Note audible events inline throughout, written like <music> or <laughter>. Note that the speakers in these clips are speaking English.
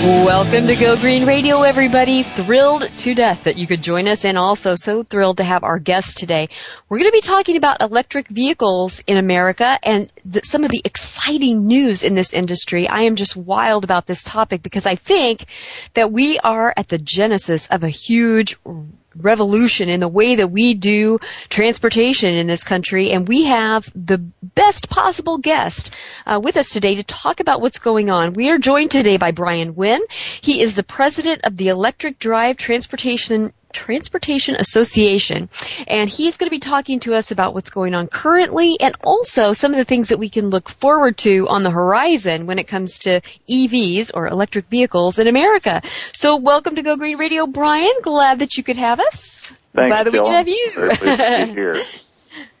Welcome to Go Green Radio, everybody. Thrilled to death that you could join us and also so thrilled to have our guest today. We're going to be talking about electric vehicles in America and the, some of the exciting news in this industry. I am just wild about this topic because I think that we are at the genesis of a huge revolution in the way that we do transportation in this country, and we have the best possible guest uh, with us today to talk about what's going on. We are joined today by Brian Wynn. He is the president of the Electric Drive Transportation Transportation Association. And he's going to be talking to us about what's going on currently and also some of the things that we can look forward to on the horizon when it comes to EVs or electric vehicles in America. So welcome to Go Green Radio, Brian. Glad that you could have us. Thanks, Glad that Jill. we can have you. <laughs>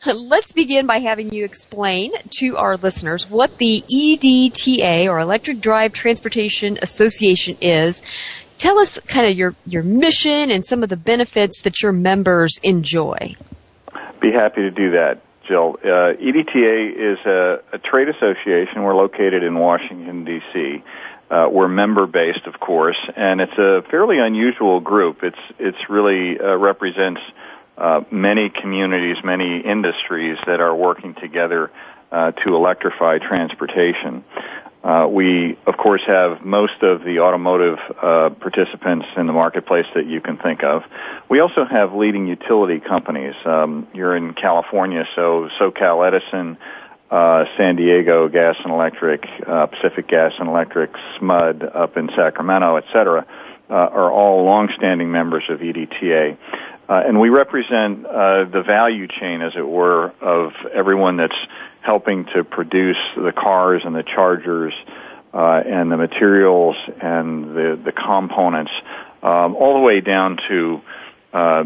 Let's begin by having you explain to our listeners what the EDTA or Electric Drive Transportation Association is. Tell us kind of your, your mission and some of the benefits that your members enjoy. Be happy to do that, Jill. Uh, EDTA is a, a trade association. We're located in Washington, D.C. Uh, we're member based, of course, and it's a fairly unusual group. It's it's really uh, represents uh, many communities, many industries that are working together uh, to electrify transportation. Uh, we, of course, have most of the automotive uh, participants in the marketplace that you can think of. We also have leading utility companies. Um, you're in California, so SoCal Edison, uh, San Diego Gas and Electric, uh, Pacific Gas and Electric, SMUD up in Sacramento, et cetera, uh, are all longstanding members of EDTA. Uh, and we represent uh, the value chain, as it were, of everyone that's helping to produce the cars and the chargers uh, and the materials and the, the components, um, all the way down to uh,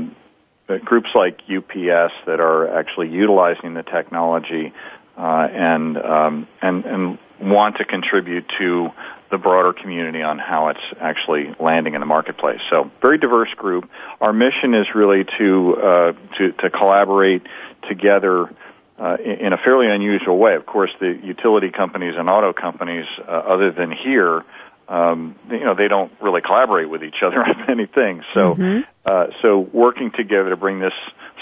groups like UPS that are actually utilizing the technology uh, and um, and and want to contribute to the broader community on how it's actually landing in the marketplace. So, very diverse group. Our mission is really to uh, to, to collaborate together uh, in a fairly unusual way. Of course, the utility companies and auto companies, uh, other than here, um, you know, they don't really collaborate with each other <laughs> on many things. So, Mm-hmm. uh, so working together to bring this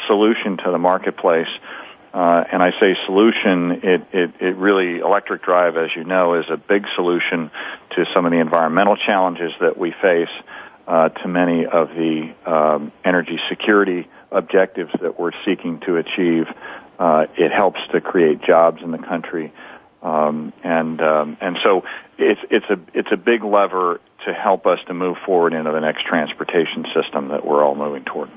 solution to the marketplace. Uh, and I say solution, it, it, it really, electric drive, as you know, is a big solution to some of the environmental challenges that we face, uh, to many of the um, energy security objectives that we're seeking to achieve. Uh, it helps to create jobs in the country, um, and um, and so it's it's a it's a big lever to help us to move forward into the next transportation system that we're all moving toward.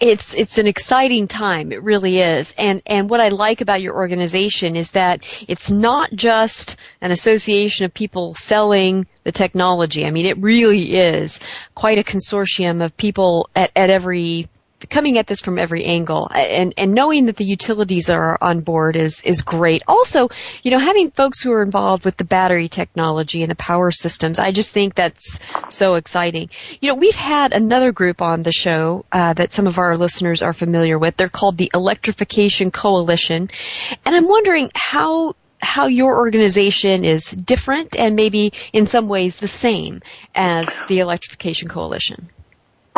It's it's an exciting time. It really is. And and what I like about your organization is that it's not just an association of people selling the technology. I mean, it really is quite a consortium of people at, at every coming at this from every angle and and knowing that the utilities are on board is is great. Also you know having folks who are involved with the battery technology and the power systems i just think that's so exciting. You know we've had another group on the show uh, that some of our listeners are familiar with. They're called the electrification coalition. And i'm wondering how how your organization is different and maybe in some ways the same as the electrification coalition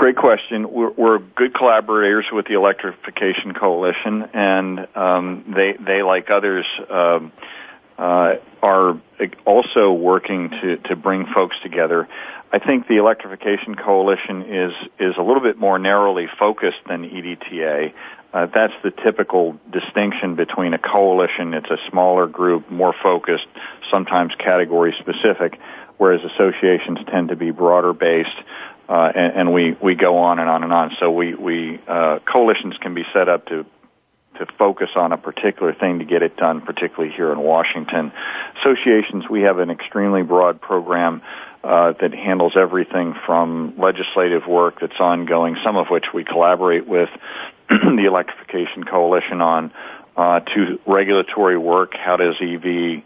Great question. We're, we're good collaborators with the Electrification Coalition, and um, they, they, like others, um, uh, are also working to, to bring folks together. I think the Electrification Coalition is is a little bit more narrowly focused than EDTA. Uh, that's the typical distinction between a coalition. It's a smaller group, more focused, sometimes category specific, whereas associations tend to be broader based. Uh, and, and, we, we go on and on and on. So we, we uh, coalitions can be set up to to focus on a particular thing to get it done, particularly here in Washington. Associations, we have an extremely broad program uh, that handles everything from legislative work that's ongoing, some of which we collaborate with <clears throat> the Electrification Coalition on, uh, to regulatory work. How does EV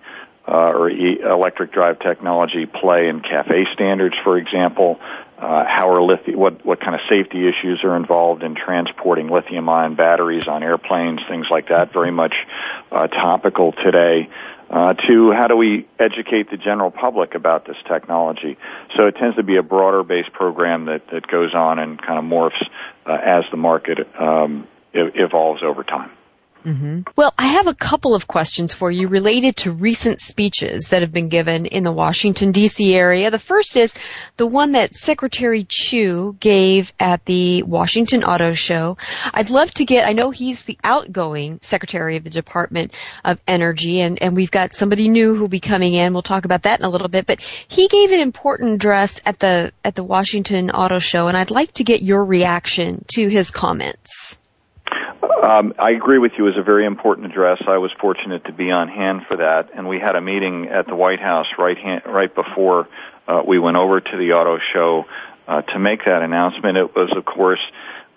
uh, or e- electric drive technology play in CAFE standards, for example? Uh, how are lithium, what, what kind of safety issues are involved in transporting lithium ion batteries on airplanes, things like that, very much uh, topical today. Uh, to how do we educate the general public about this technology? So it tends to be a broader based program that, that goes on and kind of morphs uh, as the market um, evolves over time. Mm-hmm. Well, I have a couple of questions for you related to recent speeches that have been given in the Washington D.C. area. The first is the one that Secretary Chu gave at the Washington Auto Show. I'd love to get, I know he's the outgoing Secretary of the Department of Energy and, and we've got somebody new who'll be coming in. We'll talk about that in a little bit, but he gave an important address at the, at the Washington Auto Show and I'd like to get your reaction to his comments. Um, I agree with you. It was a very important address. I was fortunate to be on hand for that, and we had a meeting at the White House right hand, right before uh, we went over to the auto show uh, to make that announcement. It was, of course,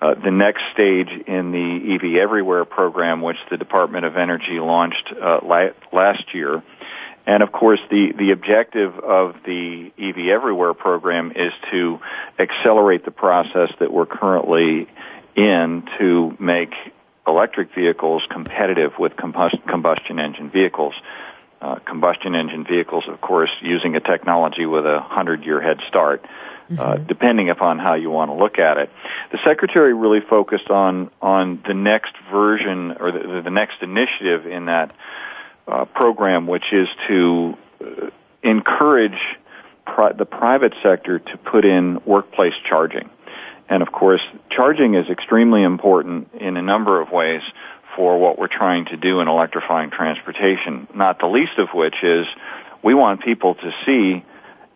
uh, the next stage in the EV Everywhere program, which the Department of Energy launched uh, la- last year. And of course, the, the objective of the EV Everywhere program is to accelerate the process that we're currently in to make electric vehicles competitive with combustion engine vehicles. Uh, combustion engine vehicles, of course, using a technology with a hundred year head start, uh, mm-hmm. uh, depending upon how you want to look at it. The secretary really focused on on the next version or the, the next initiative in that uh, program, which is to uh, encourage pri- the private sector to put in workplace charging. And of course, charging is extremely important in a number of ways for what we're trying to do in electrifying transportation, not the least of which is we want people to see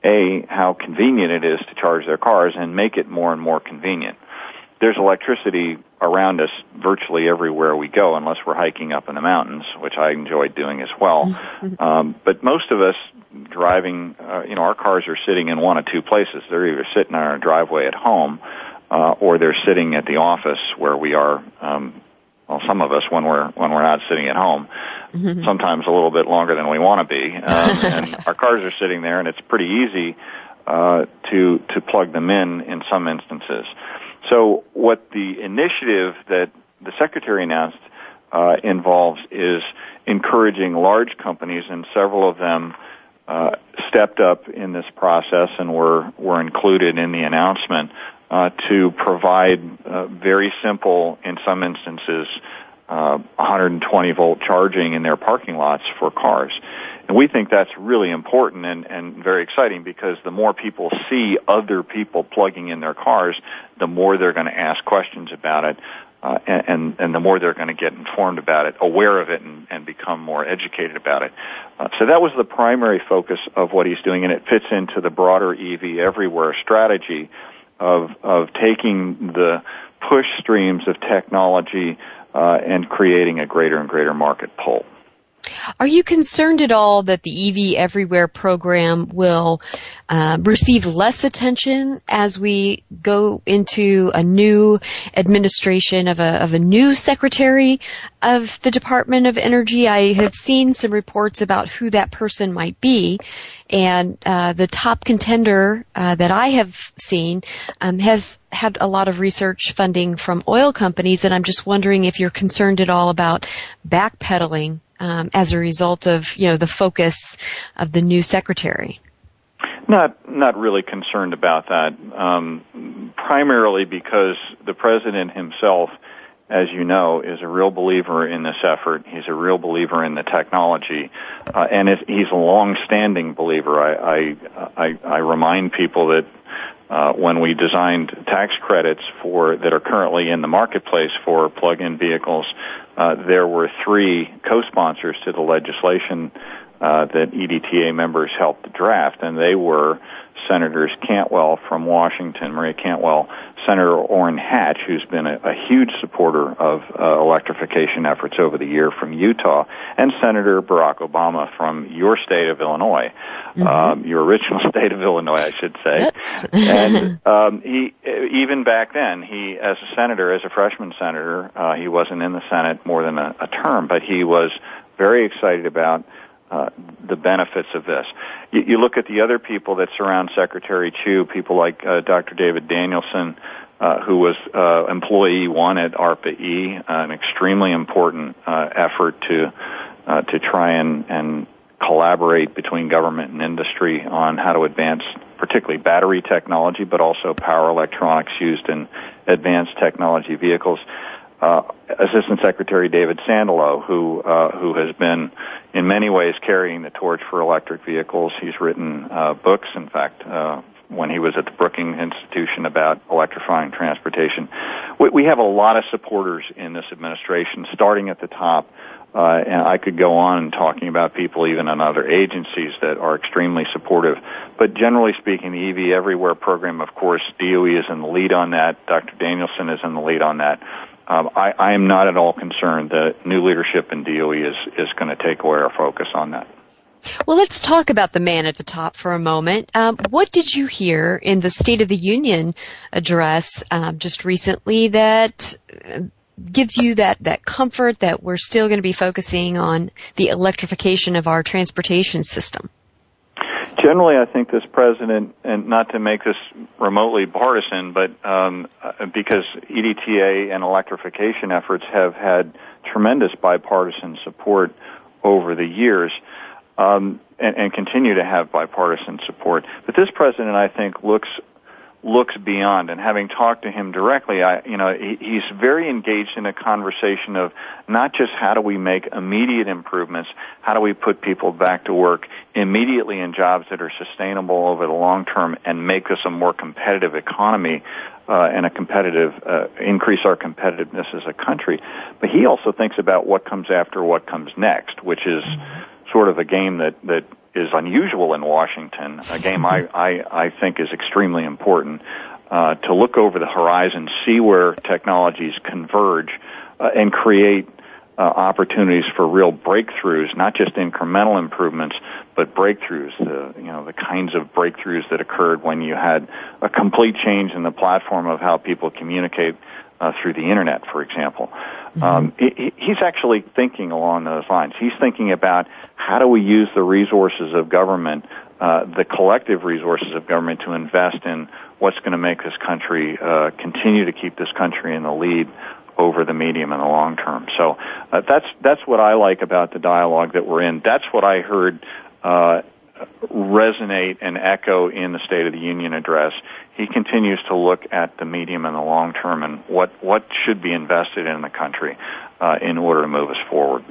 a how convenient it is to charge their cars and make it more and more convenient. There's electricity around us virtually everywhere we go, unless we're hiking up in the mountains, which I enjoy doing as well. <laughs> um, but most of us driving, uh, you know, our cars are sitting in one of two places. They're either sitting on our driveway at home, uh, or they're sitting at the office where we are. Um, well, some of us when we're when we're not sitting at home, mm-hmm. sometimes a little bit longer than we want to be, um, <laughs> and our cars are sitting there, and it's pretty easy uh, to to plug them in in some instances. So, what the initiative that the secretary announced uh, involves is encouraging large companies, and several of them uh, stepped up in this process and were were included in the announcement uh, to provide uh, very simple, in some instances, uh, 120 volt charging in their parking lots for cars. And we think that's really important and, and very exciting because the more people see other people plugging in their cars, the more they're going to ask questions about it. Uh, and, and the more they're going to get informed about it, aware of it, and, and become more educated about it. Uh, so that was the primary focus of what he's doing, and it fits into the broader EV everywhere strategy of of taking the push streams of technology uh, and creating a greater and greater market pull. Are you concerned at all that the EV Everywhere program will uh, receive less attention as we go into a new administration of a, of a new secretary of the Department of Energy? I have seen some reports about who that person might be, and uh, the top contender uh, that I have seen um, has had a lot of research funding from oil companies, and I'm just wondering if you're concerned at all about backpedaling um, as a result of you know the focus of the new secretary. Not not really concerned about that. Um, primarily because the president himself, as you know, is a real believer in this effort. He's a real believer in the technology, uh, and he's a long-standing believer. I, I I I remind people that uh, when we designed tax credits for that are currently in the marketplace for plug-in vehicles, uh, there were three co-sponsors to the legislation uh, that EDTA members helped draft, and they were Senators Cantwell from Washington, Maria Cantwell, Senator Orrin Hatch, who's been a, a huge supporter of uh, electrification efforts over the year from Utah, and Senator Barack Obama from your state of Illinois, mm-hmm. um, your original <laughs> state of Illinois, I should say. And <laughs> um, he, even back then, he, as a senator, as a freshman senator, uh, he wasn't in the Senate more than a, a term, but he was very excited about uh, the benefits of this. You, you, look at the other people that surround Secretary Chu, people like uh, Dr. David Danielson, uh, who was uh, employee one at ARPA-E, uh, an extremely important uh, effort to uh, to try and, and collaborate between government and industry on how to advance particularly battery technology, but also power electronics used in advanced technology vehicles Assistant Secretary David Sandalow, who uh, who has been in many ways carrying the torch for electric vehicles. He's written uh, books, in fact. Uh, when he was at the Brookings Institution about electrifying transportation. We, we have a lot of supporters in this administration, starting at the top, uh, and I could go on talking about people even in other agencies that are extremely supportive. But generally speaking, the EV Everywhere program, of course, DOE is in the lead on that. Dr. Danielson is in the lead on that I, I am not at all concerned that new leadership in DOE is, is going to take away our focus on that. Well, let's talk about the man at the top for a moment. Um, what did you hear in the State of the Union address um, just recently that uh, gives you that, that comfort that we're still going to be focusing on the electrification of our transportation system? Generally, I think this president, and not to make this remotely partisan, but um, because EDTA and electrification efforts have had tremendous bipartisan support over the years, um, and, and continue to have bipartisan support. But this president, I think, looks looks beyond. And having talked to him directly, I, you know, he, he's very engaged in a conversation of not just how do we make immediate improvements, how do we put people back to work immediately in jobs that are sustainable over the long term and make us a more competitive economy uh, and a competitive uh, increase our competitiveness as a country. But he also thinks about what comes after what comes next, which is sort of a game that that is unusual in Washington, a game I, <laughs> I, I think is extremely important, uh, to look over the horizon, see where technologies converge, uh, and create uh, opportunities for real breakthroughs, not just incremental improvements, but breakthroughs. The you know the kinds of breakthroughs that occurred when you had a complete change in the platform of how people communicate uh, through the internet, for example. Mm-hmm. Um, he, he's actually thinking along those lines. He's thinking about how do we use the resources of government, uh, the collective resources of government, to invest in what's going to make this country uh, continue to keep this country in the lead over the medium and the long term. So uh, that's that's what I like about the dialogue that we're in. That's what I heard uh, resonate and echo in the State of the Union address. He continues to look at the medium and the long term and what, what should be invested in the country uh, in order to move us forward.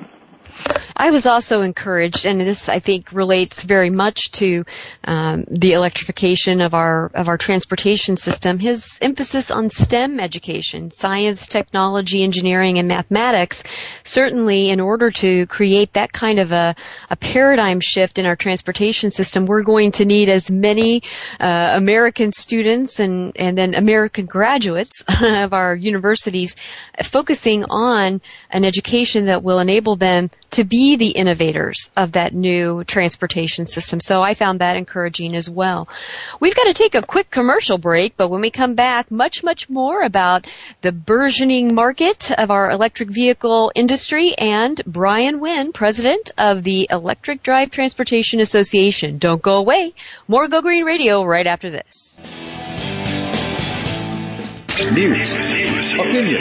I was also encouraged, and this I think relates very much to um, the electrification of our of our transportation system. His emphasis on STEM education, science, technology, engineering, and mathematics, certainly in order to create that kind of a, a paradigm shift in our transportation system, we're going to need as many uh, American students and and then American graduates <laughs> of our universities focusing on an education that will enable them to be the innovators of that new transportation system. So I found that encouraging as well. We've got to take a quick commercial break, but when we come back, much, much more about the burgeoning market of our electric vehicle industry and Brian Wynn, president of the Electric Drive Transportation Association. Don't go away. More Go Green Radio right after this. News, opinion,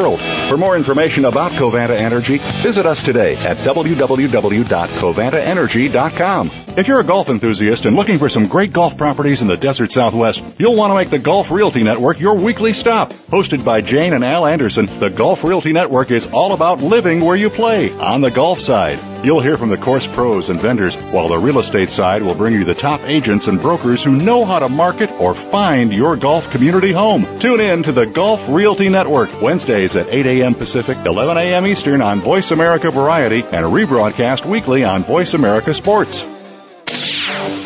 For more information about Covanta Energy, visit us today at www.covantaenergy.com. If you're a golf enthusiast and looking for some great golf properties in the desert southwest, you'll want to make the Golf Realty Network your weekly stop. Hosted by Jane and Al Anderson, the Golf Realty Network is all about living where you play on the golf side. You'll hear from the course pros and vendors, while the real estate side will bring you the top agents and brokers who know how to market or find your golf community home. Tune in to the Golf Realty Network, Wednesdays at 8 a.m. Pacific, 11 a.m. Eastern on Voice America Variety, and rebroadcast weekly on Voice America Sports.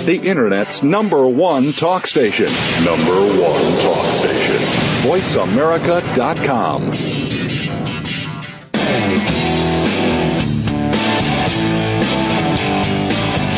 The Internet's number one talk station. Number one talk station. VoiceAmerica.com.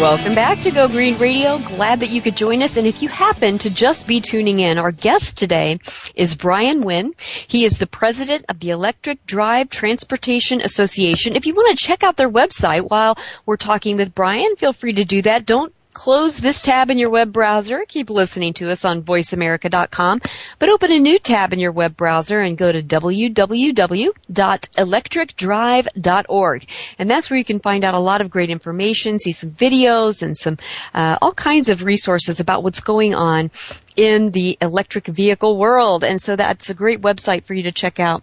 Welcome back to Go Green Radio. Glad that you could join us. And if you happen to just be tuning in, our guest today is Brian Wynn. He is the president of the Electric Drive Transportation Association. If you want to check out their website while we're talking with Brian, feel free to do that. Don't close this tab in your web browser. Keep listening to us on voiceamerica.com, but open a new tab in your web browser and go to www.electricdrive.org. And that's where you can find out a lot of great information, see some videos and some, uh, all kinds of resources about what's going on in the electric vehicle world. And so that's a great website for you to check out.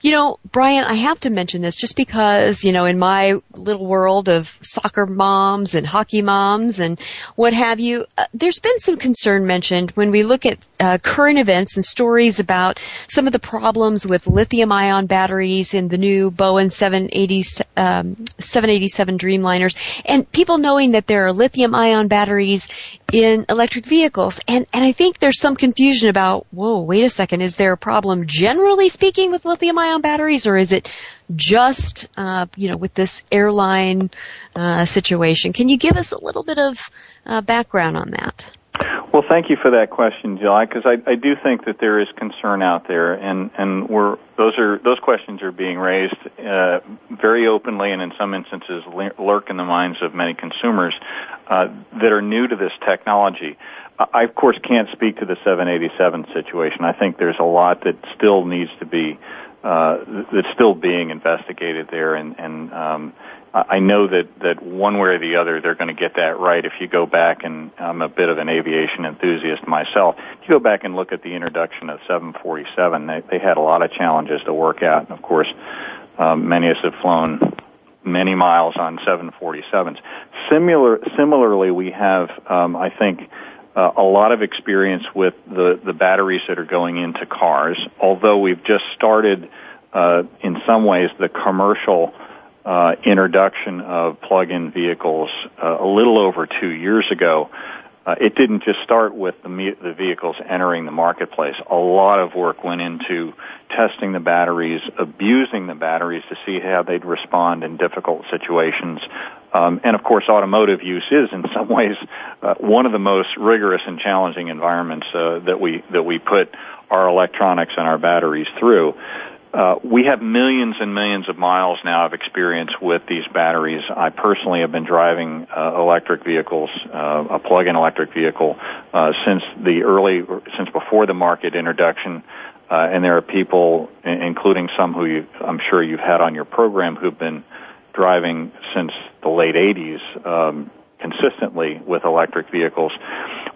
You know, Brian, I have to mention this just because, you know, in my little world of soccer moms and hockey moms and what have you, uh, there's been some concern mentioned when we look at uh, current events and stories about some of the problems with lithium ion batteries in the new Boeing 780, um, 787 Dreamliners and people knowing that there are lithium ion batteries in electric vehicles. And, and I think there's some confusion about, whoa, wait a second, is there a problem generally speaking with lithium ion batteries or is it just, uh, you know, with this airline, uh, situation? Can you give us a little bit of, uh, background on that? Well, thank you for that question, Jill, because I, I do think that there is concern out there, and and we're those are those questions are being raised uh, very openly, and in some instances lurk in the minds of many consumers uh, that are new to this technology. I, of course, can't speak to the 787 situation. I think there's a lot that still needs to be uh, that's still being investigated there, and and um, I know that that one way or the other they're going to get that right. If you go back and I'm a bit of an aviation enthusiast myself, if you go back and look at the introduction of 747, they, they had a lot of challenges to work out, and of course, um, many of us have flown many miles on 747s. Similar, similarly, we have, um, I think. Uh, a lot of experience with the, the batteries that are going into cars, although we've just started, uh, in some ways, the commercial uh, introduction of plug-in vehicles uh, a little over two years ago, uh, it didn't just start with the, the vehicles entering the marketplace. A lot of work went into testing the batteries, abusing the batteries to see how they'd respond in difficult situations. Um, and of course, automotive use is in some <laughs> ways uh, one of the most rigorous and challenging environments uh, that we that we put our electronics and our batteries through. Uh, we have millions and millions of miles now of experience with these batteries. I personally have been driving uh, electric vehicles, uh, a plug-in electric vehicle, uh, since the early, since before the market introduction. Uh, and there are people, including some who you, I'm sure you've had on your program, who've been driving since the late 80s, um, consistently with electric vehicles.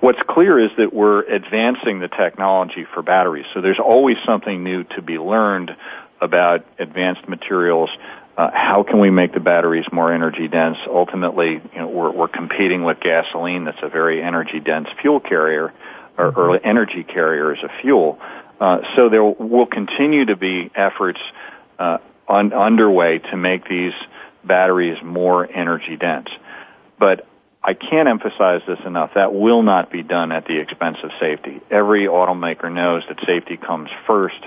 What's clear is that we're advancing the technology for batteries. So there's always something new to be learned about advanced materials. Uh, how can we make the batteries more energy dense? Ultimately, you know, we're, we're competing with gasoline that's a very energy dense fuel carrier or, or mm-hmm. energy carrier as a fuel. Uh, so there will continue to be efforts uh, on, underway to make these batteries more energy dense. But I can't emphasize this enough. That will not be done at the expense of safety. Every automaker knows that safety comes first.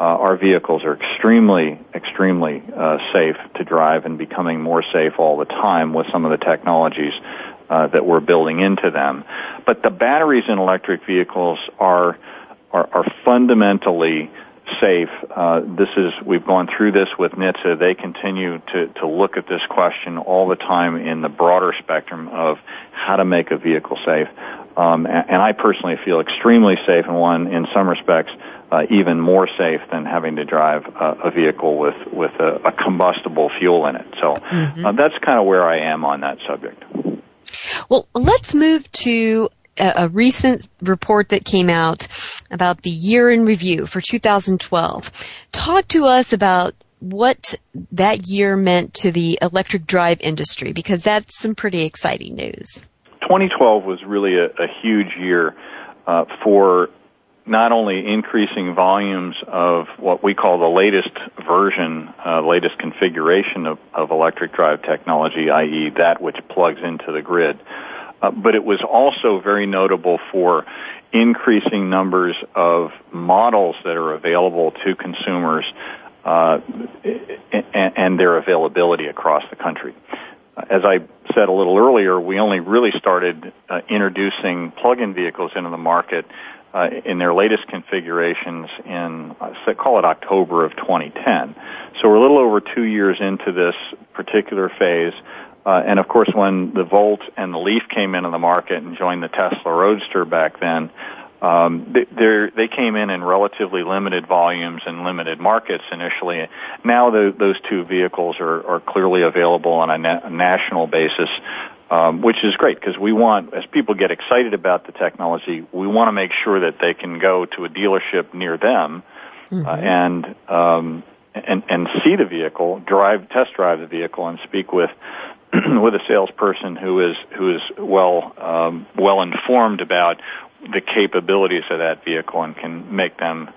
Uh, our vehicles are extremely, extremely uh, safe to drive and becoming more safe all the time with some of the technologies uh, that we're building into them. But the batteries in electric vehicles are are, are fundamentally safe. Uh, this is we've gone through this with NHTSA. They continue to to look at this question all the time in the broader spectrum of how to make a vehicle safe. Um, and, and I personally feel extremely safe, and one in some respects uh, even more safe than having to drive a, a vehicle with with a, a, combustible fuel in it. So mm-hmm. uh, that's kind of where I am on that subject. Well, let's move to a, recent report that came out about the year in review for 2012. Talk to us about what that year meant to the electric drive industry because that's some pretty exciting news. 2012 was really a, a huge year uh, for not only increasing volumes of what we call the latest version, uh, latest configuration of, of electric drive technology, i.e., that which plugs into the grid, uh, but it was also very notable for increasing numbers of models that are available to consumers uh, and, and their availability across the country. As I said a little earlier, we only really started uh, introducing plug-in vehicles into the market uh, in their latest configurations in, uh, call it October of 2010. So we're a little over two years into this particular phase. Uh, and of course, when the Volt and the Leaf came into the market and joined the Tesla Roadster back then, um, they, they came in in relatively limited volumes and limited markets initially. Now the, those two vehicles are, are clearly available on a, na- national basis, um, which is great because we want, as people get excited about the technology, we want to make sure that they can go to a dealership near them uh, mm-hmm. uh, and um, and and see the vehicle, drive, test drive the vehicle, and speak with <clears throat> with a salesperson who is who is well um, well informed about the capabilities of that vehicle and can make them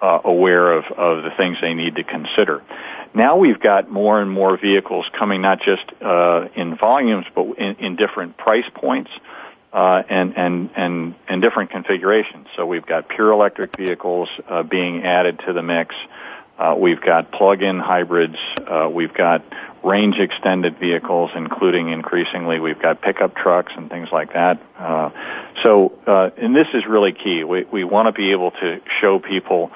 uh, aware of, of the things they need to consider. Now we've got more and more vehicles coming, not just uh, in volumes, but in, in different price points uh, and and and and different configurations. So we've got pure electric vehicles uh, being added to the mix. Uh, we've got plug-in hybrids. Uh, we've got range extended vehicles, including increasingly we've got pickup trucks and things like that. Uh, so, uh, and this is really key. We, we want to be able to show people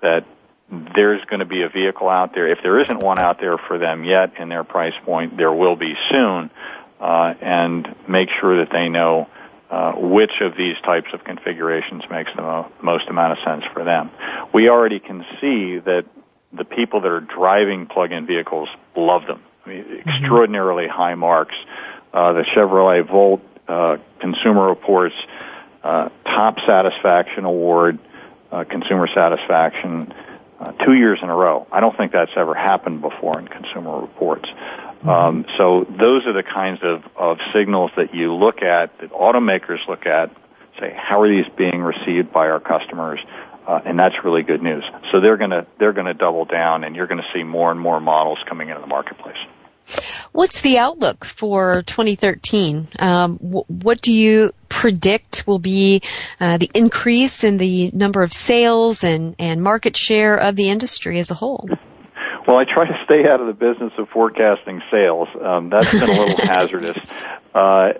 that there's going to be a vehicle out there. If there isn't one out there for them yet in their price point, there will be soon, uh, and make sure that they know uh, which of these types of configurations makes the mo- most amount of sense for them. We already can see that the people that are driving plug-in vehicles love them. I mean, mm-hmm. extraordinarily high marks. Uh, the Chevrolet Volt uh, Consumer Reports uh, top satisfaction award, uh, consumer satisfaction, uh, two years in a row. I don't think that's ever happened before in Consumer Reports. Mm-hmm. Um, so those are the kinds of, of signals that you look at, that automakers look at, say, how are these being received by our customers? Uh, and that's really good news. So they're going to they're going to double down, and you're going to see more and more models coming into the marketplace. What's the outlook for 2013? Um, w- what do you predict will be uh, the increase in the number of sales and, and market share of the industry as a whole? Well, I try to stay out of the business of forecasting sales. Um, that's been a little <laughs> hazardous. Uh,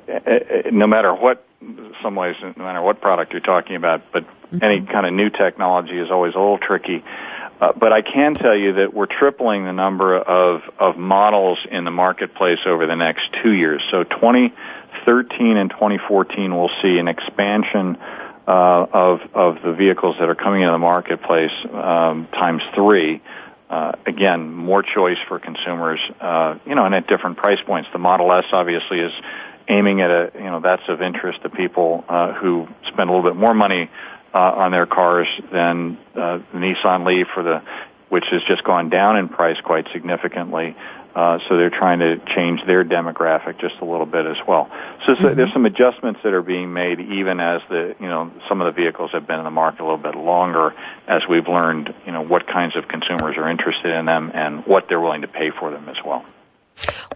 no matter what, some ways, no matter what product you're talking about, but mm-hmm. any kind of new technology is always a little tricky. Uh, but I can tell you that we're tripling the number of, of models in the marketplace over the next two years. So 2013 and 2014 we'll see an expansion uh, of of the vehicles that are coming into the marketplace um, times three. Uh, again, more choice for consumers, uh, you know, and at different price points. The Model S obviously is aiming at a, you know, that's of interest to people uh, who spend a little bit more money uh, on their cars than uh, the Nissan Leaf for the which has just gone down in price quite significantly. Uh, so they're trying to change their demographic just a little bit as well. So, so mm-hmm. there's some adjustments that are being made even as the, you know, some of the vehicles have been in the market a little bit longer as we've learned, you know, what kinds of consumers are interested in them and what they're willing to pay for them as well.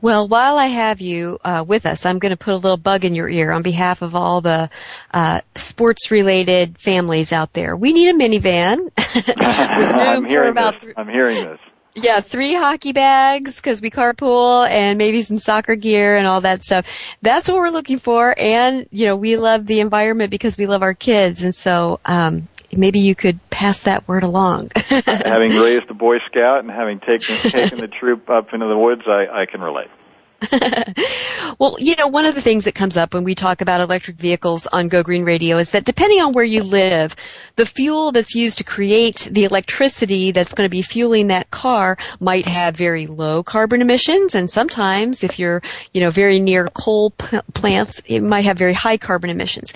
Well, while I have you uh, with us, I'm going to put a little bug in your ear on behalf of all the uh, sports-related families out there. We need a minivan <laughs> with <laughs> room for about. This. I'm hearing this. Yeah, three hockey bags because we carpool and maybe some soccer gear and all that stuff. That's what we're looking for. And, you know, we love the environment because we love our kids. And so, um, maybe you could pass that word along. <laughs> having raised a Boy Scout and having taken, taken the troop up into the woods, I, I can relate. <laughs> well, you know, one of the things that comes up when we talk about electric vehicles on Go Green Radio is that depending on where you live, the fuel that's used to create the electricity that's going to be fueling that car might have very low carbon emissions, and sometimes if you're, you know, very near coal p- plants, it might have very high carbon emissions.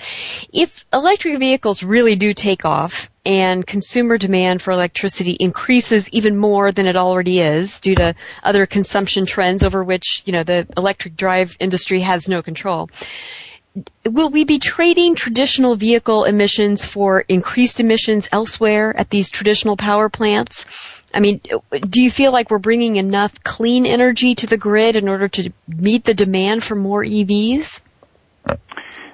If electric vehicles really do take off, and consumer demand for electricity increases even more than it already is due to other consumption trends over which, you know, the electric drive industry has no control. Will we be trading traditional vehicle emissions for increased emissions elsewhere at these traditional power plants? I mean, do you feel like we're bringing enough clean energy to the grid in order to meet the demand for more EVs?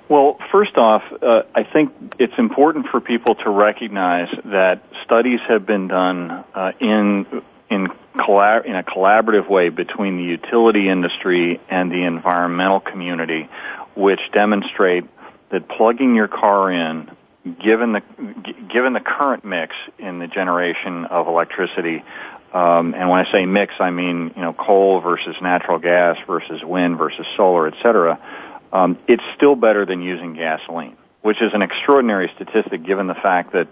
Well, first off, uh, I think it's important for people to recognize that studies have been done uh, in in, collab- in a collaborative way between the utility industry and the environmental community, which demonstrate that plugging your car in, given the given the current mix in the generation of electricity, um, and when I say mix, I mean you know coal versus natural gas versus wind versus solar, et cetera um, it's still better than using gasoline, which is an extraordinary statistic given the fact that,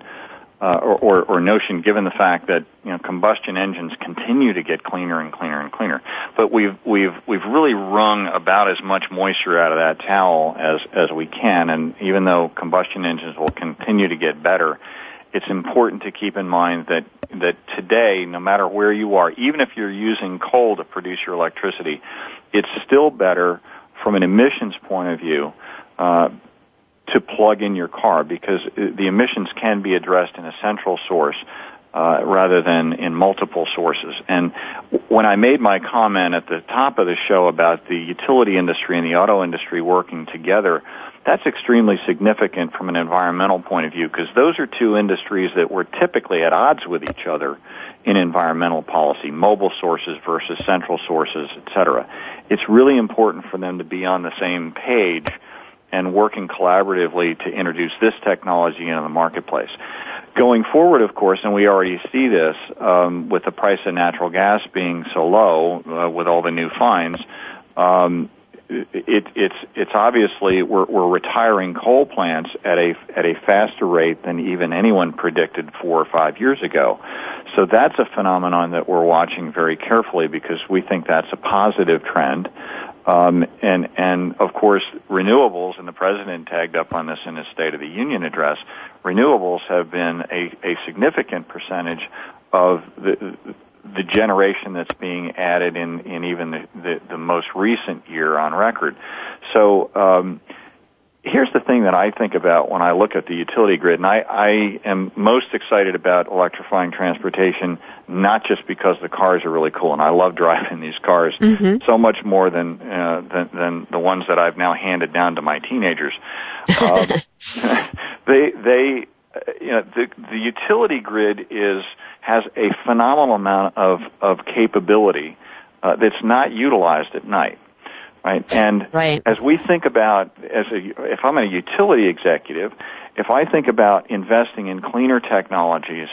uh, or, or, or notion given the fact that you know combustion engines continue to get cleaner and cleaner and cleaner. But we've we've we've really wrung about as much moisture out of that towel as as we can, and even though combustion engines will continue to get better, it's important to keep in mind that that today, no matter where you are, even if you're using coal to produce your electricity, it's still better from an emissions point of view, uh, to plug in your car because the emissions can be addressed in a central source uh, rather than in multiple sources. And when I made my comment at the top of the show about the utility industry and the auto industry working together, that's extremely significant from an environmental point of view because those are two industries that were typically at odds with each other in environmental policy, mobile sources versus central sources, et cetera. It's really important for them to be on the same page and working collaboratively to introduce this technology into the marketplace. Going forward, of course, and we already see this um, with the price of natural gas being so low uh, with all the new fines, um, it, it's it's obviously we're, we're retiring coal plants at a at a faster rate than even anyone predicted four or five years ago. So that's a phenomenon that we're watching very carefully because we think that's a positive trend. Um, and and of course renewables and the president tagged up on this in his State of the Union address. Renewables have been a, a significant percentage of the the generation that's being added in, in even the, the, the most recent year on record. So um, here's the thing that I think about when I look at the utility grid, and I, I am most excited about electrifying transportation, not just because the cars are really cool, and I love <laughs> driving these cars mm-hmm. so much more than, uh, than than the ones that I've now handed down to my teenagers. Um, <laughs> <laughs> they they you know the the utility grid is has a phenomenal amount of, of capability uh, that's not utilized at night. Right? And right. as we think about, as a, if I'm a utility executive, if I think about investing in cleaner technologies,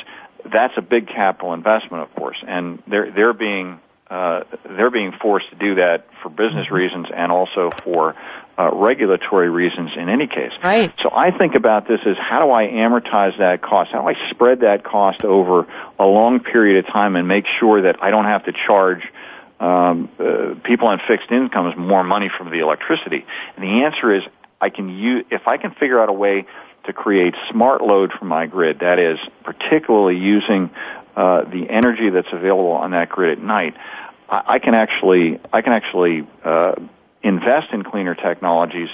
that's a big capital investment, of course, and they're they're being uh, they're being forced to do that for business mm-hmm. reasons and also for uh, regulatory reasons in any case. Right. So I think about this as how do I amortize that cost? How do I spread that cost over a long period of time and make sure that I don't have to charge um, uh, people on fixed incomes more money from the electricity? And the answer is I can use if I can figure out a way to create smart load for my grid. That is, particularly using uh, the energy that's available on that grid at night. I, I can actually I can actually uh, invest in cleaner technologies,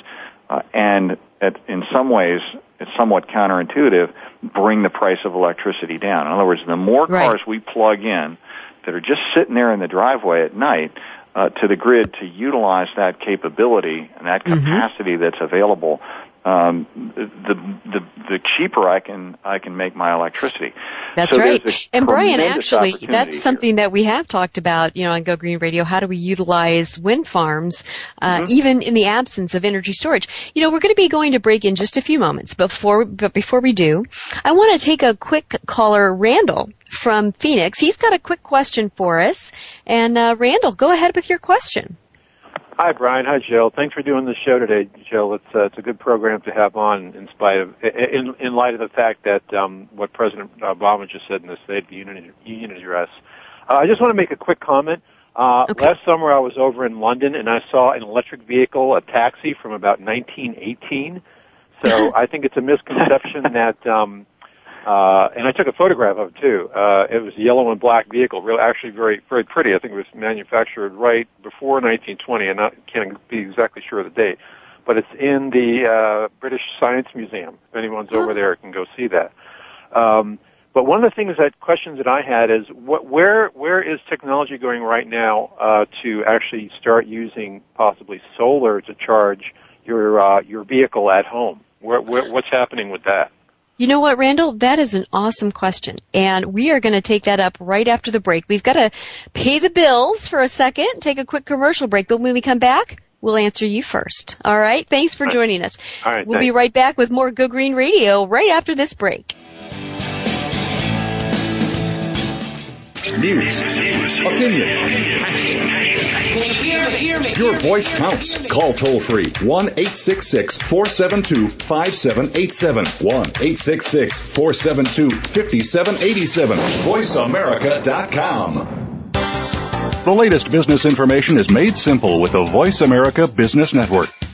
uh, and at, in some ways it's somewhat counterintuitive. Bring the price of electricity down. In other words, the more right. cars we plug in that are just sitting there in the driveway at night, uh, to the grid to utilize that capability and that Mm-hmm. capacity that's available, um, the, the the cheaper I can I can make my electricity. That's So right. And Brian, actually, that's here. something that we have talked about, you know, on Go Green Radio. How do we utilize wind farms, uh, Mm-hmm. even in the absence of energy storage? You know, we're going to be going to break in just a few moments. Before, but before we do, I want to take a quick caller, Randall from Phoenix. He's got a quick question for us. And uh, Randall, go ahead with your question. Hi, Brian. Hi, Jill. Thanks for doing the show today, Jill. It's uh, it's a good program to have on, in spite of in in light of the fact that um, what President Obama just said in the State of the Union, Union address. Uh, I just want to make a quick comment. Uh, Okay. Last summer, I was over in London and I saw an electric vehicle, a taxi from about 1918. So <laughs> I think it's a misconception that. Um, uh, and I took a photograph of it too. Uh, it was a yellow and black vehicle, real, actually very, very pretty. I think it was manufactured right before 1920, and I can't be exactly sure of the date. But it's in the uh, British Science Museum. If anyone's over there, can go see that. Um, but one of the things that questions that I had is what, where where is technology going right now uh, to actually start using possibly solar to charge your uh, your vehicle at home? Where, where, what's happening with that? You know what, Randall? That is an awesome question. And we are going to take that up right after the break. We've got to pay the bills for a second, take a quick commercial break, but when we come back, we'll answer you first. All right? Thanks for joining us. All right, we'll be right back with more Go Green Radio right after this break. News, opinion. Your voice counts. Call toll free 1 866 472 5787. 1 866 472 5787. VoiceAmerica.com. The latest business information is made simple with the Voice America Business Network.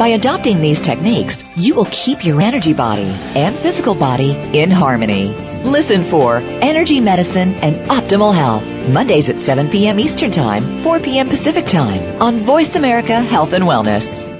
By adopting these techniques, you will keep your energy body and physical body in harmony. Listen for Energy Medicine and Optimal Health, Mondays at 7 p.m. Eastern Time, 4 p.m. Pacific Time on Voice America Health and Wellness.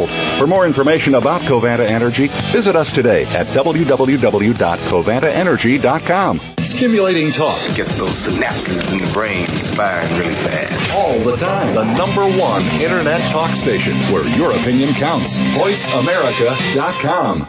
For more information about Covanta Energy, visit us today at www.covantaenergy.com. Stimulating talk gets those synapses in the brain firing really fast. all the time. The number one internet talk station where your opinion counts. VoiceAmerica.com.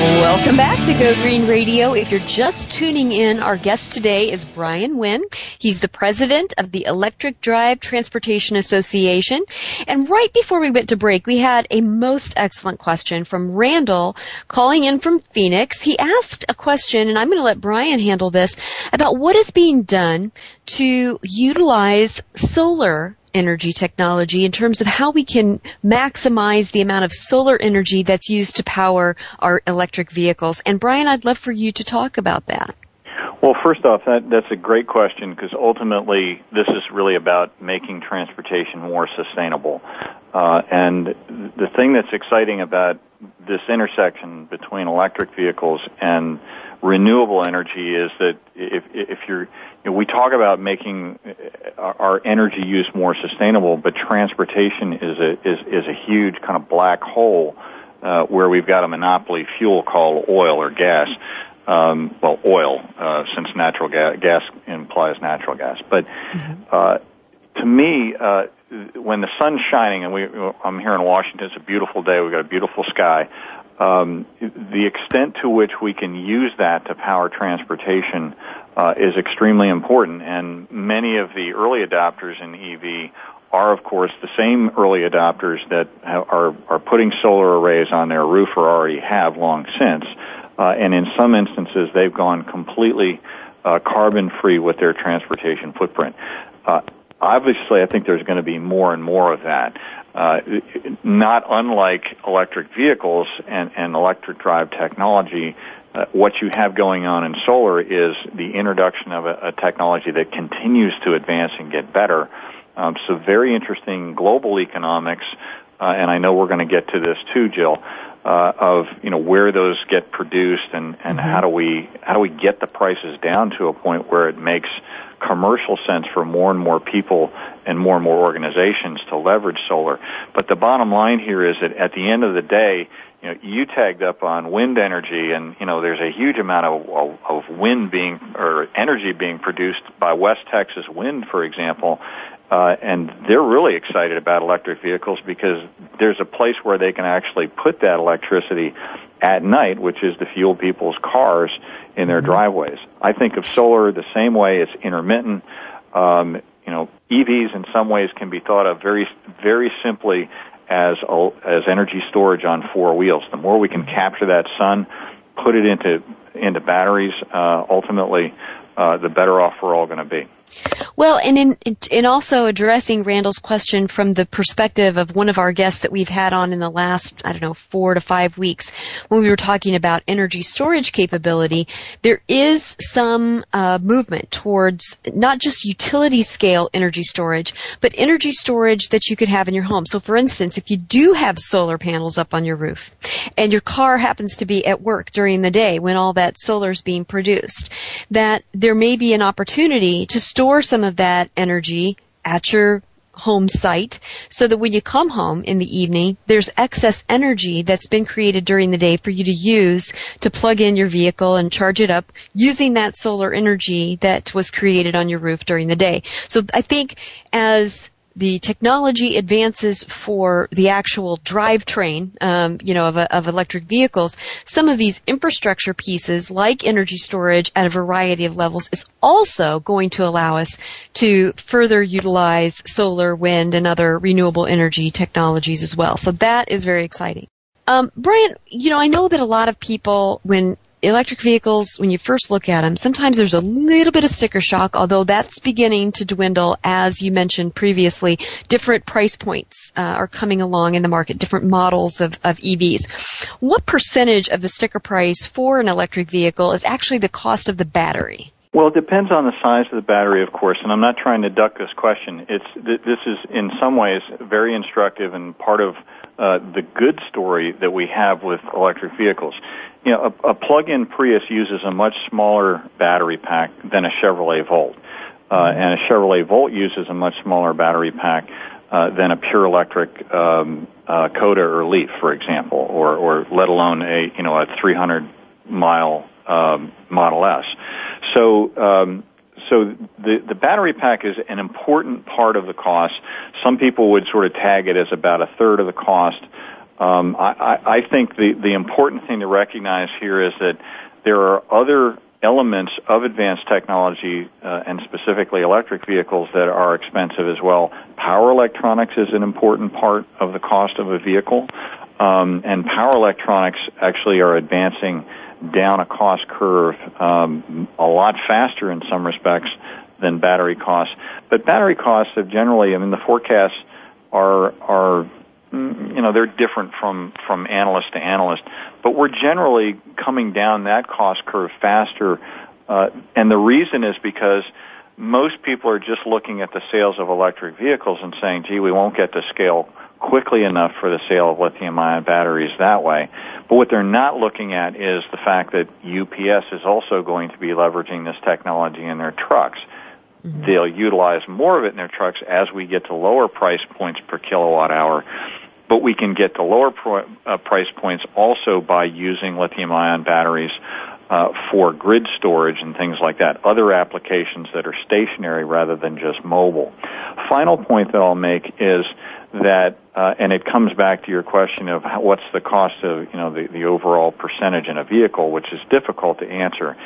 Welcome back to Go Green Radio. If you're just tuning in, our guest today is Brian Wynn. He's the president of the Electric Drive Transportation Association. And right before we went to break, we had a most excellent question from Randall calling in from Phoenix. He asked a question, and I'm going to let Brian handle this, about what is being done to utilize solar energy technology in terms of how we can maximize the amount of solar energy that's used to power our electric vehicles. And Brian, I'd love for you to talk about that. Well, first off, that, that's a great question because ultimately this is really about making transportation more sustainable. Uh, and the thing that's exciting about this intersection between electric vehicles and renewable energy is that if, if you're, you know, we talk about making our energy use more sustainable, but transportation is a, is, is a huge kind of black hole, uh, where we've got a monopoly fuel called oil or gas. Um, well, oil, uh, since natural gas, gas implies natural gas. But, uh, to me, uh, when the sun's shining and we, I'm here in Washington, it's a beautiful day, we've got a beautiful sky, um, the extent to which we can use that to power transportation uh, is extremely important. And many of the early adopters in EV are, of course, the same early adopters that are are putting solar arrays on their roof or already have long since. Uh, and in some instances, they've gone completely uh, carbon free with their transportation footprint. Obviously, I think there's going to be more and more of that. Uh, not unlike electric vehicles and, and electric drive technology, uh, what you have going on in solar is the introduction of a, a technology that continues to advance and get better. Um, so very interesting global economics, uh, and I know we're going to get to this too, Jill. Uh, of you know where those get produced and and mm-hmm. how do we how do we get the prices down to a point where it makes commercial sense for more and more people and more and more organizations to leverage solar. But the bottom line here is that at the end of the day, you know, you tagged up on wind energy, and you know, there's a huge amount of, of, of wind being or energy being produced by West Texas Wind, for example. Uh, and they're really excited about electric vehicles because there's a place where they can actually put that electricity at night, which is to fuel people's cars in their mm-hmm. driveways. I think of solar the same way. It's intermittent. Um, you know, EVs in some ways can be thought of very, very simply as as energy storage on four wheels. The more we can capture that sun, put it into into batteries, uh, ultimately, uh, the better off we're all going to be. Well, and in, in also addressing Randall's question from the perspective of one of our guests that we've had on in the last, I don't know, four to five weeks, when we were talking about energy storage capability, there is some uh, movement towards not just utility scale energy storage, but energy storage that you could have in your home. So, for instance, if you do have solar panels up on your roof, and your car happens to be at work during the day when all that solar is being produced, that there may be an opportunity to store some of that energy at your home site so that when you come home in the evening, there's excess energy that's been created during the day for you to use to plug in your vehicle and charge it up using that solar energy that was created on your roof during the day. So I think as the technology advances for the actual drivetrain, um, you know, of, a, of electric vehicles, some of these infrastructure pieces, like energy storage at a variety of levels, is also going to allow us to further utilize solar, wind, and other renewable energy technologies as well. So that is very exciting. Um, Brian, you know, I know that a lot of people, when electric vehicles, when you first look at them, sometimes there's a little bit of sticker shock, although that's beginning to dwindle as you mentioned previously. Different price points uh, are coming along in the market, different models of, of EVs. What percentage of the sticker price for an electric vehicle is actually the cost of the battery? Well, it depends on the size of the battery, of course, and I'm not trying to duck this question. It's this is in some ways very instructive and part of uh, the good story that we have with electric vehicles you know, a, a plug-in Prius uses a much smaller battery pack than a Chevrolet Volt, uh, and a Chevrolet Volt uses a much smaller battery pack uh, than a pure electric um, uh, Coda or Leaf, for example, or, or let alone a you know a 300 mile um, Model S. So um, so the the battery pack is an important part of the cost. Some people would sort of tag it as about a third of the cost Um, I, I think the, the important thing to recognize here is that there are other elements of advanced technology uh, and specifically electric vehicles that are expensive as well. Power electronics is an important part of the cost of a vehicle, um, and power electronics actually are advancing down a cost curve um, a lot faster in some respects than battery costs. But battery costs have generally, I mean, the forecasts are are you know they're different from from analyst to analyst, but we're generally coming down that cost curve faster, uh, and the reason is because most people are just looking at the sales of electric vehicles and saying, "Gee, we won't get to scale quickly enough for the sale of lithium-ion batteries that way." But what they're not looking at is the fact that UPS is also going to be leveraging this technology in their trucks. Mm-hmm. They'll utilize more of it in their trucks as we get to lower price points per kilowatt hour. But we can get to lower pro- uh, price points also by using lithium ion batteries uh, for grid storage and things like that. Other applications that are stationary rather than just mobile. Final point that I'll make is that, uh, and it comes back to your question of how, what's the cost of you know the, the overall percentage in a vehicle, which is difficult to answer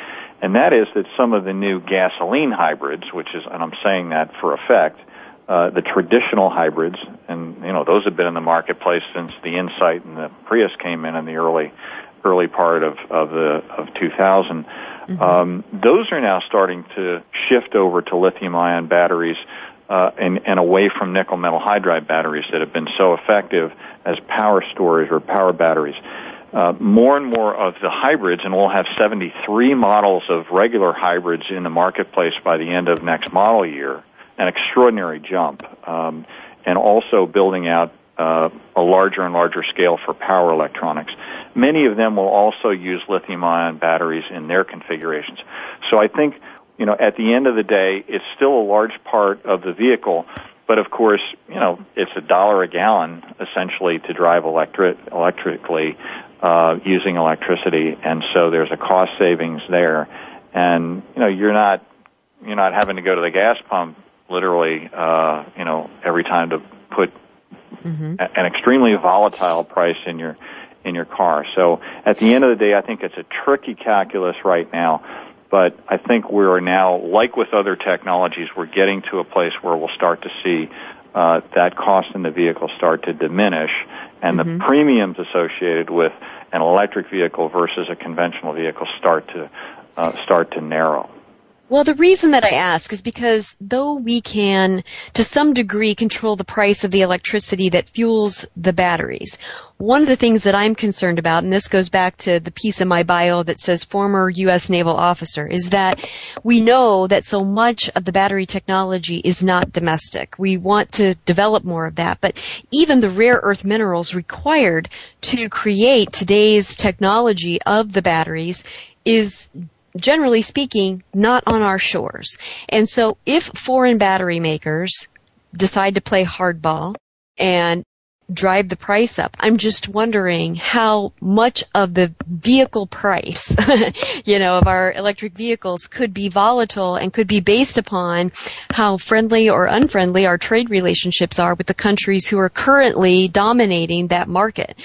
and that is that some of the new gasoline hybrids, which is, and I'm saying that for effect, uh, the traditional hybrids, and you know those have been in the marketplace since the Insight and the Prius came in in the early early part of of the of 2000. Mm-hmm. Um, those are now starting to shift over to lithium ion batteries uh, and, and away from nickel metal hydride batteries that have been so effective as power storage or power batteries uh, more and more of the hybrids, and we'll have 73 models of regular hybrids in the marketplace by the end of next model year, an extraordinary jump, um, and also building out uh, a larger and larger scale for power electronics. Many of them will also use lithium-ion batteries in their configurations. So I think, you know, at the end of the day, it's still a large part of the vehicle, but of course, you know, it's a dollar a gallon essentially to drive electric, electrically uh, using electricity, and so there's a cost savings there. And you know, you're not you're not having to go to the gas pump literally, uh, you know, every time to put mm-hmm. a, an extremely volatile price in your in your car. So at the end of the day, I think it's a tricky calculus right now. But I think we're now, like with other technologies, we're getting to a place where we'll start to see uh, that cost in the vehicle start to diminish, and mm-hmm. the premiums associated with an electric vehicle versus a conventional vehicle start to uh, start to narrow. Well, the reason that I ask is because though we can, to some degree, control the price of the electricity that fuels the batteries, one of the things that I'm concerned about, and this goes back to the piece in my bio that says former U.S. naval officer, is that we know that so much of the battery technology is not domestic. We want to develop more of that, but even the rare earth minerals required to create today's technology of the batteries is generally speaking, not on our shores. And so if foreign battery makers decide to play hardball and drive the price up. I'm just wondering how much of the vehicle price, <laughs> you know, of our electric vehicles could be volatile and could be based upon how friendly or unfriendly our trade relationships are with the countries who are currently dominating that market.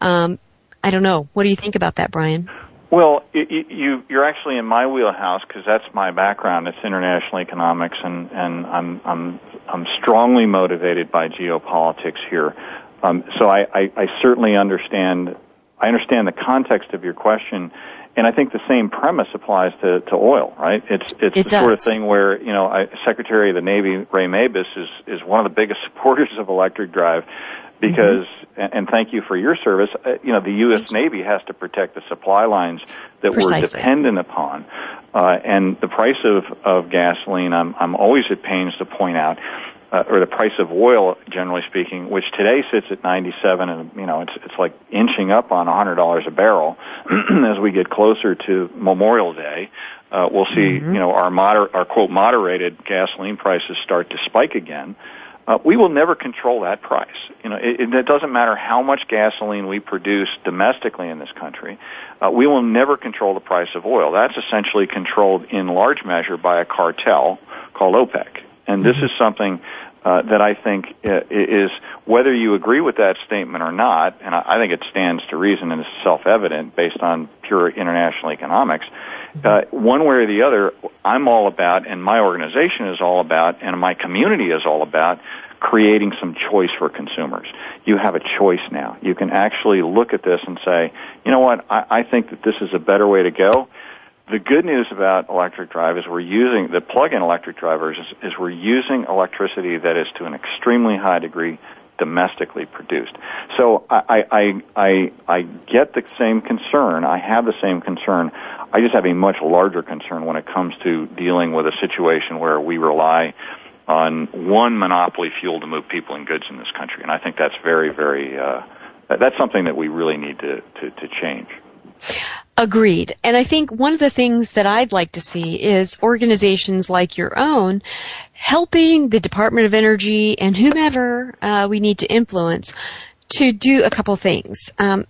Um, I don't know. What do you think about that, Brian? Well, you, you're actually in my wheelhouse because that's my background. It's international economics, and, and I'm, I'm, I'm strongly motivated by geopolitics here. Um, so I, I, I certainly understand. I understand the context of your question, and I think the same premise applies to, to oil, right? It's it's it the does. sort of thing where you know, I, Secretary of the Navy Ray Mabus is is one of the biggest <laughs> supporters of electric drive because mm-hmm. and thank you for your service uh, you know the US Navy has to protect the supply lines that Precisely. we're dependent upon uh, and the price of of gasoline I'm I'm always at pains to point out uh, or the price of oil generally speaking which today sits at 97 and you know it's it's like inching up on $100 a barrel <clears throat> as we get closer to Memorial Day uh, we'll see mm-hmm. you know our moder- our quote moderated gasoline prices start to spike again uh, we will never control that price. You know, it, it, doesn't matter how much gasoline we produce domestically in this country. Uh, we will never control the price of oil. That's essentially controlled in large measure by a cartel called OPEC. And this mm-hmm. is something uh, that I think uh, is whether you agree with that statement or not, and I, I think it stands to reason and is self-evident based on pure international economics. Uh, one way or the other, I'm all about, and my organization is all about, and my community is all about creating some choice for consumers. You have a choice now. You can actually look at this and say, you know what, I, I think that this is a better way to go the good news about electric drive is we're using the plug-in electric drivers is, is we're using electricity that is to an extremely high degree domestically produced. So I, I, I, I get the same concern. I have the same concern. I just have a much larger concern when it comes to dealing with a situation where we rely on one monopoly fuel to move people and goods in this country. And I think that's very, very, uh, that's something that we really need to, to, to change. Agreed. And I think one of the things that I'd like to see is organizations like your own helping the Department of Energy and whomever uh, we need to influence to do a couple things. Um,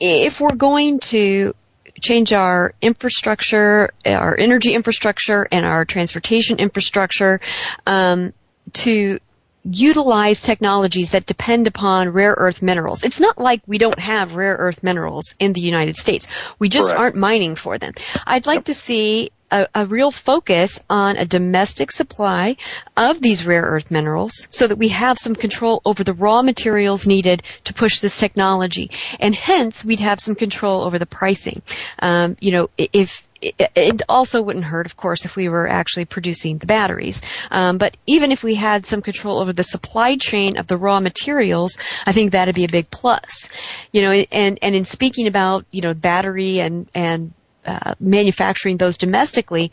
if we're going to change our infrastructure, our energy infrastructure, and our transportation infrastructure um, to utilize technologies that depend upon rare earth minerals. It's not like we don't have rare earth minerals in the United States. We just Correct. aren't mining for them. I'd like to see a, a, real focus on a domestic supply of these rare earth minerals so that we have some control over the raw materials needed to push this technology. And hence, we'd have some control over the pricing. Um, you know, if it also wouldn't hurt, of course, if we were actually producing the batteries. Um, but even if we had some control over the supply chain of the raw materials, I think that'd be a big plus. You know, and and in speaking about you know battery and and uh, manufacturing those domestically,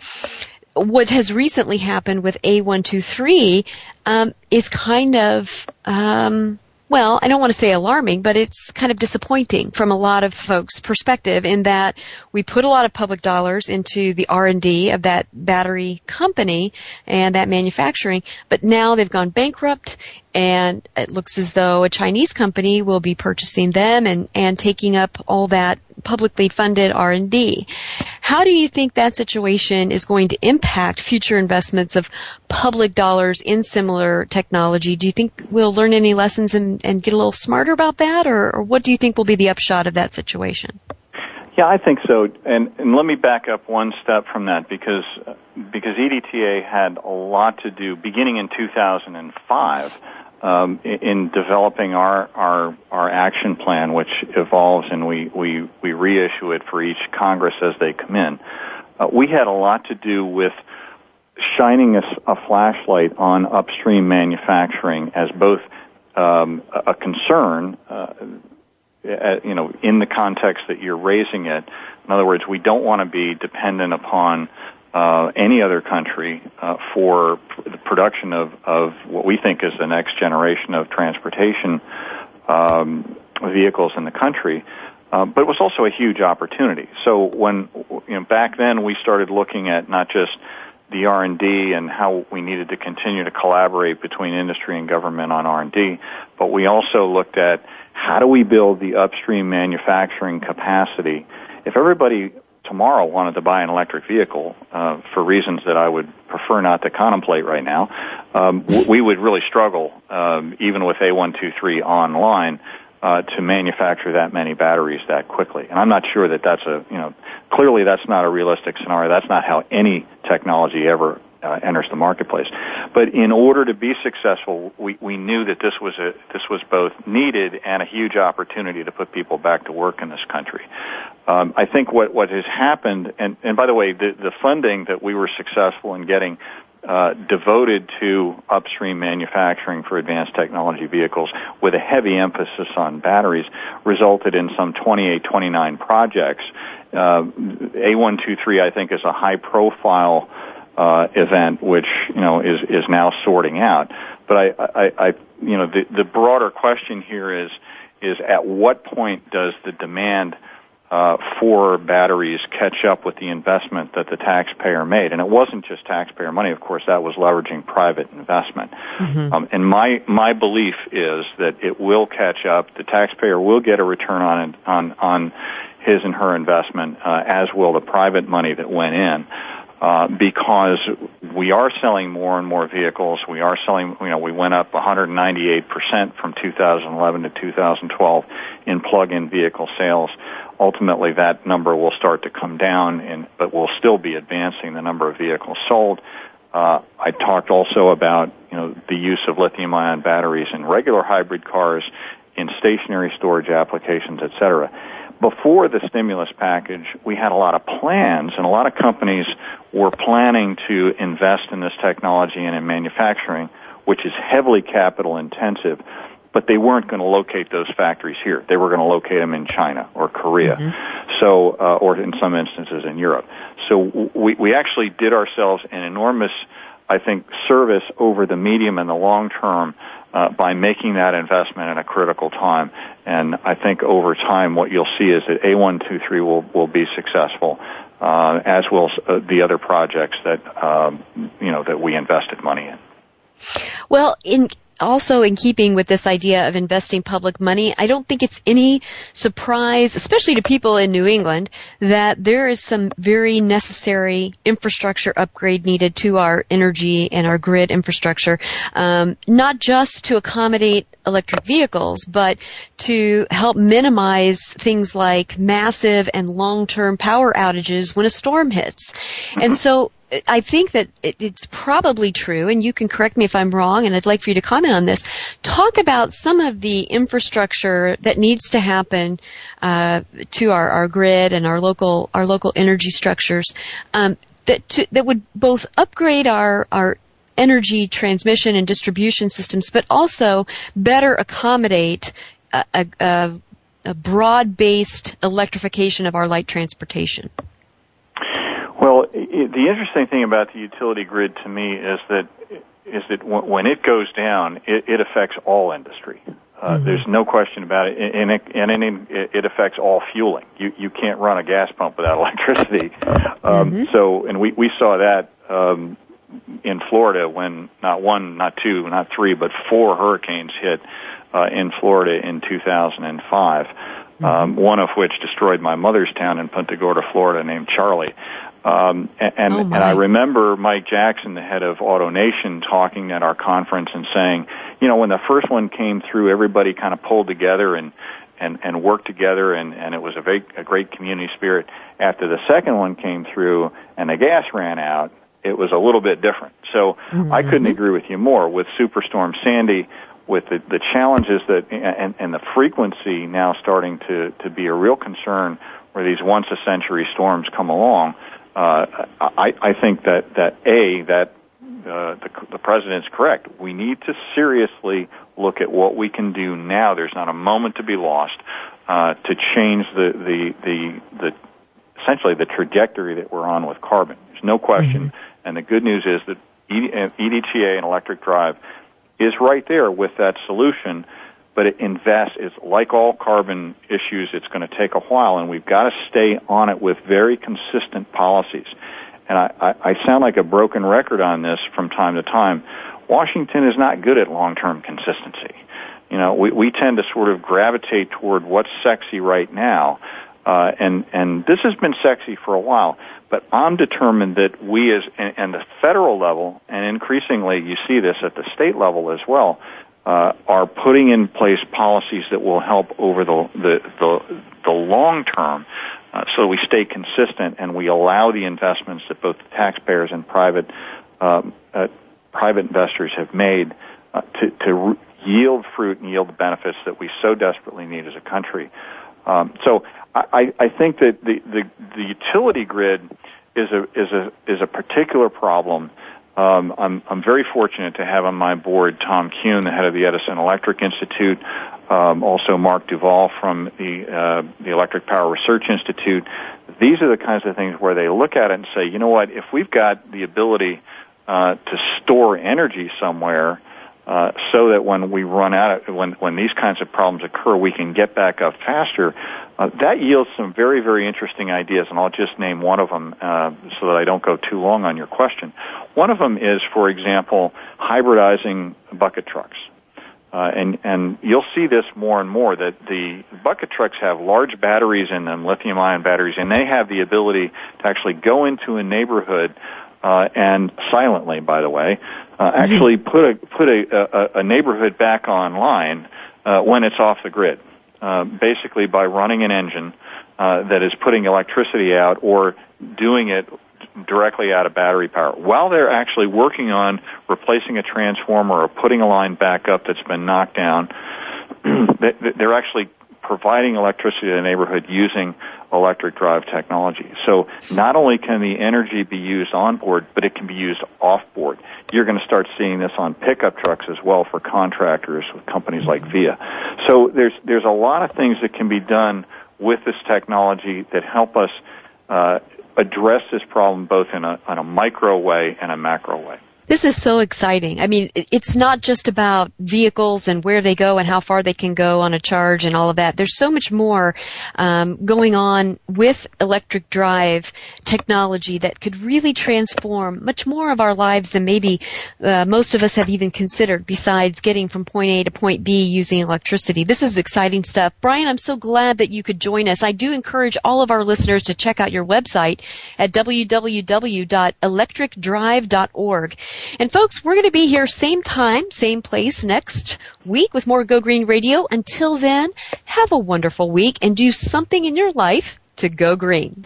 what has recently happened with A123 um, is kind of um, well, I don't want to say alarming, but it's kind of disappointing from a lot of folks' perspective in that we put a lot of public dollars into the R&D of that battery company and that manufacturing, but now they've gone bankrupt and it looks as though a Chinese company will be purchasing them and, and taking up all that publicly funded R&D. How do you think that situation is going to impact future investments of public dollars in similar technology? Do you think we'll learn any lessons and, and get a little smarter about that, or, or what do you think will be the upshot of that situation? Yeah, I think so. And, and let me back up one step from that because because EDTA had a lot to do beginning in 2005 um, in developing our, our our action plan, which evolves and we we we reissue it for each Congress as they come in. Uh, we had a lot to do with shining a, a flashlight on upstream manufacturing as both um, a concern, uh, you know, in the context that you're raising it. In other words, we don't want to be dependent upon uh, any other country uh, for the production of, of what we think is the next generation of transportation um, vehicles in the country. Uh, but it was also a huge opportunity. So when you know back then we started looking at not just the R&D and how we needed to continue to collaborate between industry and government on R&D, but we also looked at how do we build the upstream manufacturing capacity. If everybody tomorrow wanted to buy an electric vehicle uh, for reasons that I would prefer not to contemplate right now, um, we would really struggle, um, even with A123 online, uh, to manufacture that many batteries that quickly. And I'm not sure that that's a, you know, clearly that's not a realistic scenario. That's not how any technology ever uh, enters the marketplace. But in order to be successful, we, we knew that this was a this was both needed and a huge opportunity to put people back to work in this country. Um, I think what what has happened, and and by the way, the the funding that we were successful in getting uh, devoted to upstream manufacturing for advanced technology vehicles with a heavy emphasis on batteries resulted in some 28, 29 projects. Uh, A123, I think, is a high profile uh, event, which you know is is now sorting out. But I, I, I you know, the the broader question here is is at what point does the demand uh, for batteries catch up with the investment that the taxpayer made? And it wasn't just taxpayer money, of course. That was leveraging private investment. Mm-hmm. Um, and my my belief is that it will catch up. The taxpayer will get a return on on on his and her investment, uh, as will the private money that went in. Uh, because we are selling more and more vehicles. We are selling, you know, we went up 198% from 2011 to 2012 in plug-in vehicle sales. Ultimately, that number will start to come down, and, but we'll still be advancing the number of vehicles sold. Uh, I talked also about, you know, the use of lithium-ion batteries in regular hybrid cars, in stationary storage applications, et cetera before the stimulus package, we had a lot of plans and a lot of companies were planning to invest in this technology and in manufacturing, which is heavily capital intensive, but they weren't going to locate those factories here. They were going to locate them in China or Korea. Mm-hmm. So, uh, or in some instances in Europe. So we, we actually did ourselves an enormous, I think, service over the medium and the long term uh, by making that investment at a critical time. And I think over time, what you'll see is that A123 will will be successful, uh, as will uh, the other projects that um, you know that we invested money in. Well, in also in keeping with this idea of investing public money, I don't think it's any surprise, especially to people in New England, that there is some very necessary infrastructure upgrade needed to our energy and our grid infrastructure, um, not just to accommodate electric vehicles, but to help minimize things like massive and long-term power outages when a storm hits. And so I think that it's probably true, and you can correct me if I'm wrong, and I'd like for you to comment on this. Talk about some of the infrastructure that needs to happen uh, to our, our grid and our local our local energy structures um, that to, that would both upgrade our our energy transmission and distribution systems, but also better accommodate a, a, a broad-based electrification of our light transportation. Well, it, the interesting thing about the utility grid to me is that is that when it goes down, it, it affects all industry. Uh, mm-hmm. There's no question about it, and it, and it, it affects all fueling. You you can't run a gas pump without <laughs> electricity. Um, mm-hmm. So, and we we saw that um, in Florida when not one, not two, not three, but four hurricanes hit uh, in Florida in 2005. Mm-hmm. Um, one of which destroyed my mother's town in Punta Gorda, Florida, named Charley. Um, and, oh and I remember Mike Jackson, the head of AutoNation, talking at our conference and saying, you know, when the first one came through, everybody kind of pulled together and and and worked together, and and it was a very a great community spirit. After the second one came through and the gas ran out, it was a little bit different. So mm-hmm. I couldn't agree with you more. With Superstorm Sandy, with the, the challenges that and, and the frequency now starting to to be a real concern, where these once a century storms come along I, I think that that a that uh, the, the president's correct. We need to seriously look at what we can do now. There's not a moment to be lost uh, to change the, the the the essentially the trajectory that we're on with carbon. There's no question. Mm-hmm. And the good news is that EDTA and electric drive is right there with that solution but it invests. It's like all carbon issues. It's going to take a while, and we've got to stay on it with very consistent policies. And I, I, I sound like a broken record on this from time to time. Washington is not good at long-term consistency. You know, we, we tend to sort of gravitate toward what's sexy right now, uh, and and this has been sexy for a while. But I'm determined that we, as and, and the federal level, and increasingly you see this at the state level as well, uh, are putting in place policies that will help over the the the, the long term, uh, so we stay consistent and we allow the investments that both the taxpayers and private um, uh, private investors have made uh, to to re- yield fruit and yield the benefits that we so desperately need as a country. Um, so I, I think that the, the the utility grid is a is a is a particular problem um, I'm, I'm very fortunate to have on my board Tom Kuhn, the head of the Edison Electric Institute, um, also Mark Duvall from the uh, the Electric Power Research Institute. These are the kinds of things where they look at it and say, you know what, if we've got the ability uh, to store energy somewhere, uh, so that when we run out of when when these kinds of problems occur, we can get back up faster. Uh, that yields some very very interesting ideas, and I'll just name one of them uh, so that I don't go too long on your question. One of them is, for example, hybridizing bucket trucks. Uh, and and you'll see this more and more that the bucket trucks have large batteries in them, lithium ion batteries, and they have the ability to actually go into a neighborhood uh, and silently, by the way, uh, actually put a put a, a, a neighborhood back online uh, when it's off the grid, basically by running an engine uh, that is putting electricity out or doing it directly out of battery power while they're actually working on replacing a transformer or putting a line back up that's been knocked down. <clears throat> they're actually providing electricity to the neighborhood using electric drive technology. So not only can the energy be used on board, but it can be used off board. You're going to start seeing this on pickup trucks as well for contractors with companies like VIA. So there's there's a lot of things that can be done with this technology that help us uh, address this problem both in a, in a micro way and a macro way. This is so exciting. I mean, it's not just about vehicles and where they go and how far they can go on a charge and all of that. There's so much more um, going on with electric drive technology that could really transform much more of our lives than maybe uh, most of us have even considered. Besides getting from point A to point B using electricity, this is exciting stuff. Brian, I'm so glad that you could join us. I do encourage all of our listeners to check out your website at www.electricdrive.org. And folks, we're going to be here same time, same place next week with more Go Green Radio. Until then, have a wonderful week and do something in your life to go green.